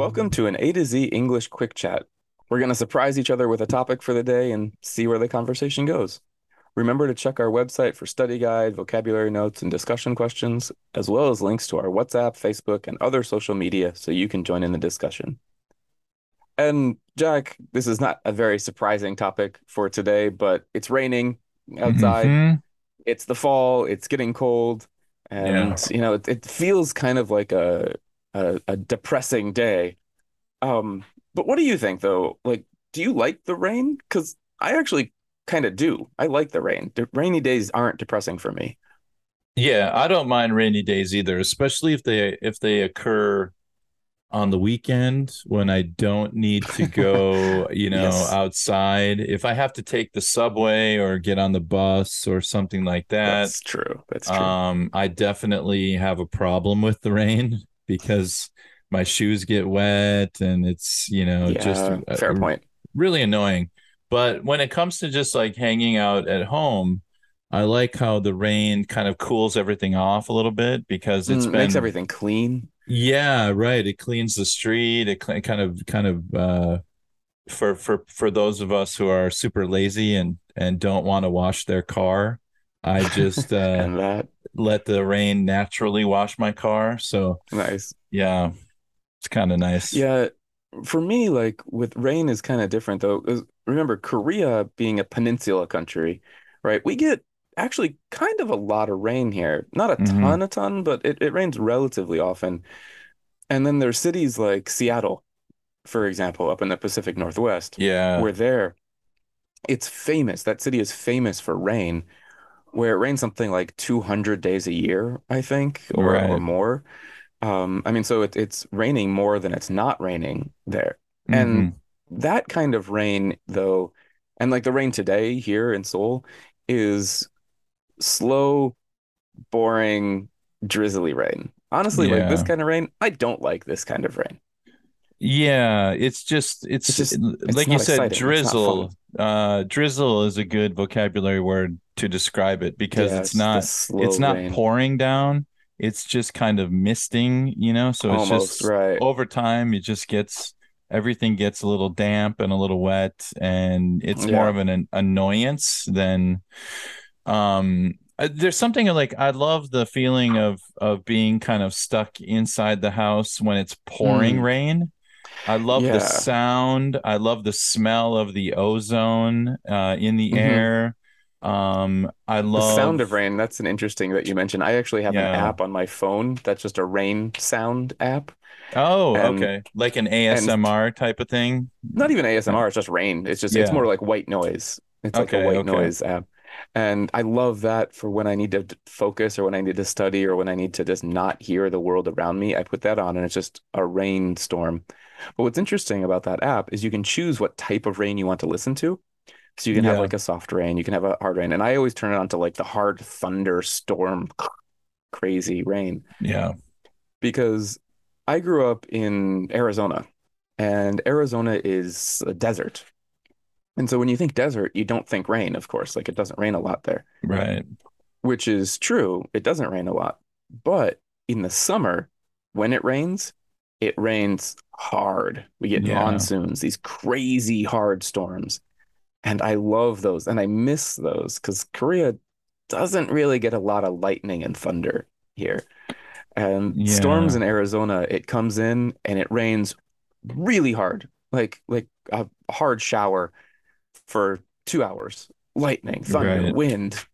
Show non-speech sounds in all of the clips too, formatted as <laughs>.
Welcome to an A to Z English quick chat. We're going to surprise each other with a topic for the day and see where the conversation goes. Remember to check our website for study guide, vocabulary notes, and discussion questions, as well as links to our WhatsApp, Facebook, and other social media so you can join in the discussion. And Jack, this is not a very surprising topic for today, but it's raining outside. Mhm. It's the fall, it's getting cold, and you know, it, it feels kind of like a, a a depressing day. Um, but what do you think though? Like, do you like the rain? Because I actually kind of do. I like the rain. The rainy days aren't depressing for me. Yeah, I don't mind rainy days either, especially if they if they occur on the weekend when I don't need to go, <laughs> you know, Yes. outside. If I have to take the subway or get on the bus or something like that, That's true. That's true. um, I definitely have a problem with the rain because my shoes get wet and it's, you know, just yeah, uh, fair point. really annoying. But when it comes to just like hanging out at home, I like how the rain kind of cools everything off a little bit because it's Mm, been makes everything clean. yeah, right. It cleans the street. It cl- kind of kind of uh for for for those of us who are super lazy and and don't want to wash their car, I just <laughs> uh and that let the rain naturally wash my car. So nice. yeah, it's kind of nice. Yeah, for me, like with rain is kind of different though. Remember, Korea being a peninsula country, right? We get actually kind of a lot of rain here. Not a Mhm. ton, a ton, but it, it rains relatively often. And then there's cities like Seattle, for example, up in the Pacific Northwest, Yeah. where there it's famous. That city is famous for rain, where it rains something like 200 days a year, I think, or or more. Um, I mean, so it, it's raining more than it's not raining there. Mhm. And that kind of rain, though, and like the rain today here in Seoul is slow, boring, drizzly rain. Honestly, like this kind of rain, I don't like this kind of rain. Yeah, it's just it's, It's just- it's like you said, exciting. Drizzle. Uh, drizzle is a good vocabulary word to describe it because Yeah, it's the not it's not rain. pouring down. It's just kind of misting, you know. So it's Almost, just right. over time, it just gets everything gets a little damp and a little wet, and it's more of an, an annoyance than um. uh, There's something like I love the feeling of of being kind of stuck inside the house when it's pouring Mm. rain. I love Yeah. the sound. I love the smell of the ozone uh, in the Mhm. air. Um, I love The sound of rain, that's an interesting that you mentioned. I actually have an app on my phone that's just a rain sound app. Oh, and- okay, like an ASMR type of thing. Not even ASMR, it's just rain. It's just it's more like white noise. It's like a white okay. noise app. And I love that for when I need to focus or when I need to study or when I need to just not hear the world around me. I put that on and it's just a rainstorm. But what's interesting about that app is you can choose what type of rain you want to listen to. So you can have like a soft rain, you can have a hard rain, and I always turn it on to like the hard thunderstorm, <laughs> crazy rain Yeah. because I grew up in Arizona, and Arizona is a desert. And so when you think desert, you don't think rain, of course. Like it doesn't rain a lot there, Right. which is true. It doesn't rain a lot. But in the summer, when it rains, it rains hard. We get Yeah. monsoons, these crazy hard storms. And I love those and I miss those because Korea doesn't really get a lot of lightning and thunder here. And Yeah. storms in Arizona, it comes in and it rains really hard, like like a hard shower for two hours. Lightning, thunder, Right. wind,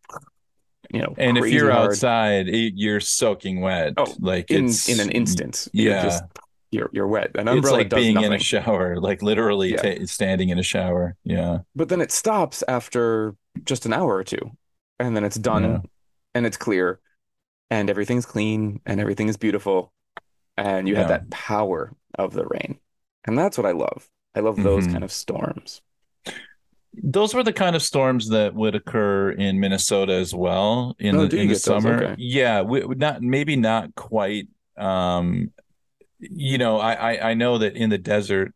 you know, And if you're hard outside, you're soaking wet. Oh, like in it's in an instant. Yeah. just you're you're wet. An it's umbrella like does being in a shower, like literally Yeah. ta- standing in a shower. Yeah. But then it stops after just an hour or two, and then it's done, Yeah. and it's clear, and everything's clean, and everything is beautiful, and you have that power of the rain, and that's what I love. I love those Mhm. kind of storms. Those were the kind of storms that would occur in Minnesota as well in Oh, the in the summer. Okay. Yeah, we, not maybe not quite. Um, you know, I, I I know that in the desert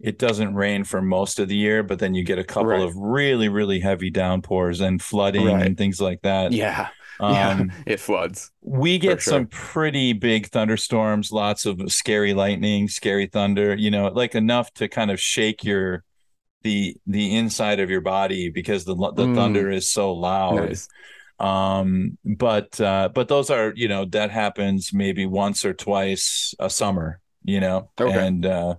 it doesn't rain for most of the year, but then you get a couple Right. of really really heavy downpours and flooding Right. and things like that. Yeah, <laughs> yeah, Um, it floods. we get sure. some pretty big thunderstorms, lots of scary lightning, scary thunder, you know, like enough to kind of shake your the the inside of your body because the the Mm. thunder is so loud. Nice. Um but uh but those are, you know, that happens maybe once or twice a summer, you know. Okay. And uh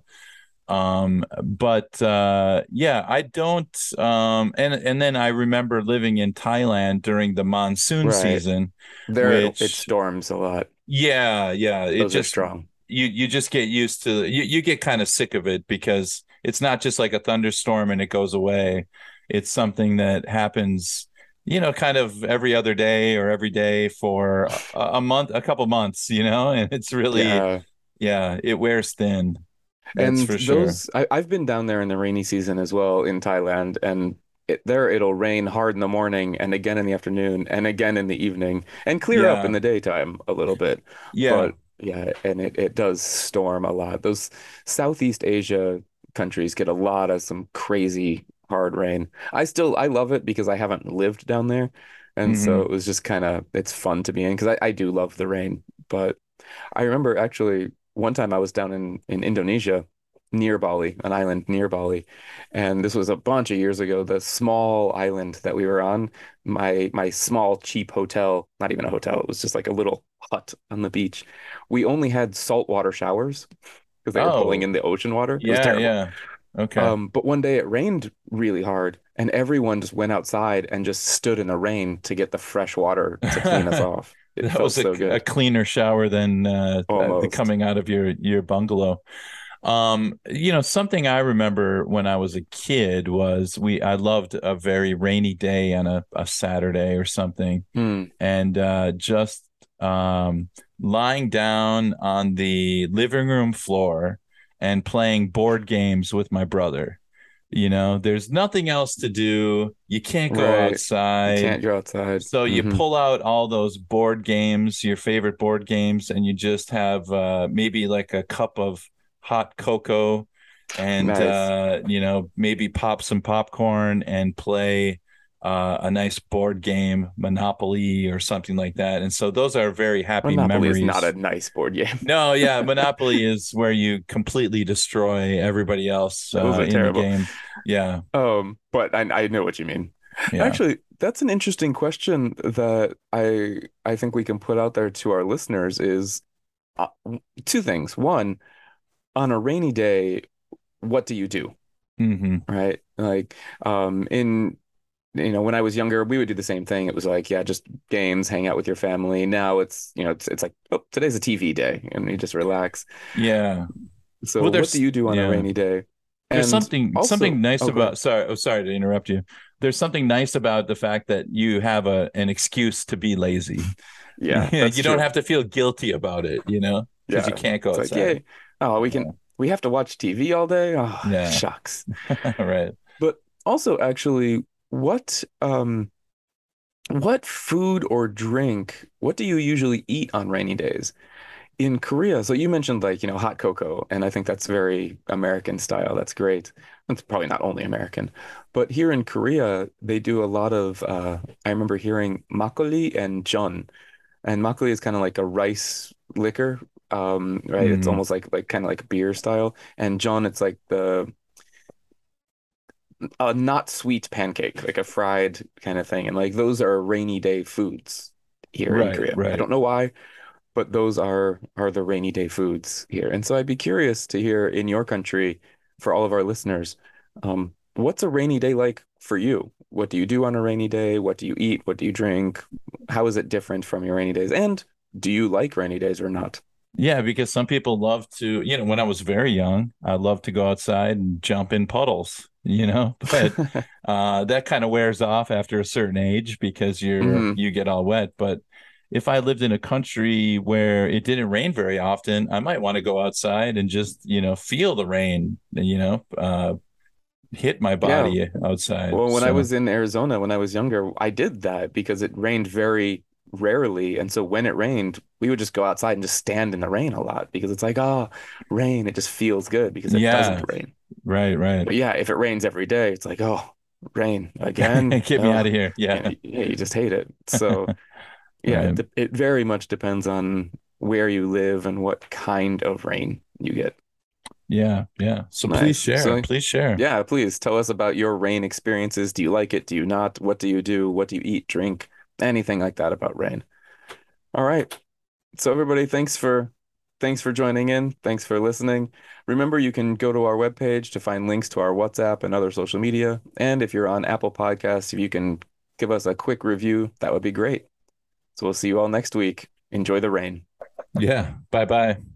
um but uh yeah i don't um and and then i remember living in thailand during the monsoon Right. season There, Which- it storms a lot. yeah, yeah. It Those are just strong. you you just get used to you you get kind of sick of it because it's not just like a thunderstorm and it goes away. It's something that happens, you know, kind of every other day or every day for a, a month, a couple months, you know, <laughs> and it's really yeah, Yeah. it wears thin. That's and for sure. those I, I've been down there in the rainy season as well in Thailand, and it, there it'll rain hard in the morning and again in the afternoon and again in the evening and clear up in the daytime a little bit. Yeah. But yeah, and it, it does storm a lot. Those Southeast Asia countries get a lot of some crazy hard rain. I still I love it because I haven't lived down there. And so Mhm. it was just kind of it's fun to be in because I, I do love the rain. But I remember actually one time I was down in, in Indonesia near Bali, an island near Bali. And this was a bunch of years ago, the small island that we were on, my my small cheap hotel, not even a hotel, it was just like a little hut on the beach. We only had saltwater showers because they were Oh. pulling in the ocean water. It was Yeah, terrible. yeah. Okay. Um, but one day it rained really hard, and everyone just went outside and just stood in the rain to get the fresh water to clean us <laughs> off. It that felt was a, so good. a cleaner shower than uh, uh, Almost. coming out of your your bungalow. Um, you know, something I remember when I was a kid was we I loved a very rainy day on a, a Saturday or something, Hmm. and uh, just um, lying down on the living room floor and playing board games with my brother. You know, there's nothing else to do. You can't go Right. You outside. can't go outside. So you Mhm. pull out all those board games, your favorite board games, and you just have uh, maybe like a cup of hot cocoa and Nice. uh, you know maybe pop some popcorn and play uh, a nice board game, Monopoly or something like that. And so those are very happy Monopoly memories. is not a nice board game. No, yeah, <laughs> Monopoly is where you completely destroy everybody else uh, in terrible. the game. Yeah, Um, but I I know what you mean. yeah. Actually, that's an interesting question that I I think we can put out there to our listeners is uh, two things. One, on a rainy day, what do you do? hmm Right? Like, um, in you know, when I was younger, we would do the same thing. It was like, yeah, just games, hang out with your family. Now it's, you know, it's it's like, oh, today's a TV day, and you just relax. Yeah. So, Well, what do you do on yeah. a rainy day? There's something also- something nice oh, about sorry oh sorry to interrupt you. There's something nice about the fact that you have a an excuse to be lazy. Yeah, <laughs> you that's don't have to feel guilty about it, you know, because Yeah, you can't go It's like, outside. yay. Oh, we can we have to watch TV all day? Oh, Yeah. shucks. <laughs> right. But also, actually, what um what food or drink, what do you usually eat on rainy days? In Korea, so you mentioned like, you know, hot cocoa, and I think that's very American style. That's great. It's probably not only American, but here in Korea, they do a lot of uh I remember hearing makgeolli and jeon. And makgeolli is kind of like a rice liquor, um, right? It's Mm, almost like like kind of like beer style. And jeon, it's like the a not sweet pancake, like a fried kind of thing. And like those are rainy day foods here in Korea. right. I don't know why, but those are are the rainy day foods here. And so I'd be curious to hear in your country, for all of our listeners, um, what's a rainy day like for you? What do you do on a rainy day? What do you eat? What do you drink? How is it different from your rainy days? And do you like rainy days or not? Yeah, because some people love to, you know, when I was very young, I loved to go outside and jump in puddles, you know, <laughs> but uh, that kind of wears off after a certain age because you're hmm you get all wet. But if I lived in a country where it didn't rain very often, I might want to go outside and just, you know, feel the rain, you know, uh, hit my Yeah. body outside. Well, when I was in Arizona when I was younger, I did that because it rained very rarely. And so when it rained, we would just go outside and just stand in the rain a lot because it's like, oh, rain, it just feels good because it yeah, doesn't rain. Right, right. But yeah, if it rains every day, it's like, oh, rain again. <laughs> Get me out Oh, of here. yeah, Yeah, you just hate it. So <laughs> yeah, it, right. de- it very much depends on where you live and what kind of rain you get. Yeah, yeah. So please share. So Please share. yeah, please tell us about your rain experiences. Do you like it? Do you not? What do you do? What do you eat, drink? Anything like that about rain. All right. So everybody, thanks for thanks for joining in. Thanks for listening. Remember, you can go to our webpage to find links to our WhatsApp and other social media. And if you're on Apple Podcasts, if you can give us a quick review, that would be great. So we'll see you all next week. Enjoy the rain. Yeah. Bye bye.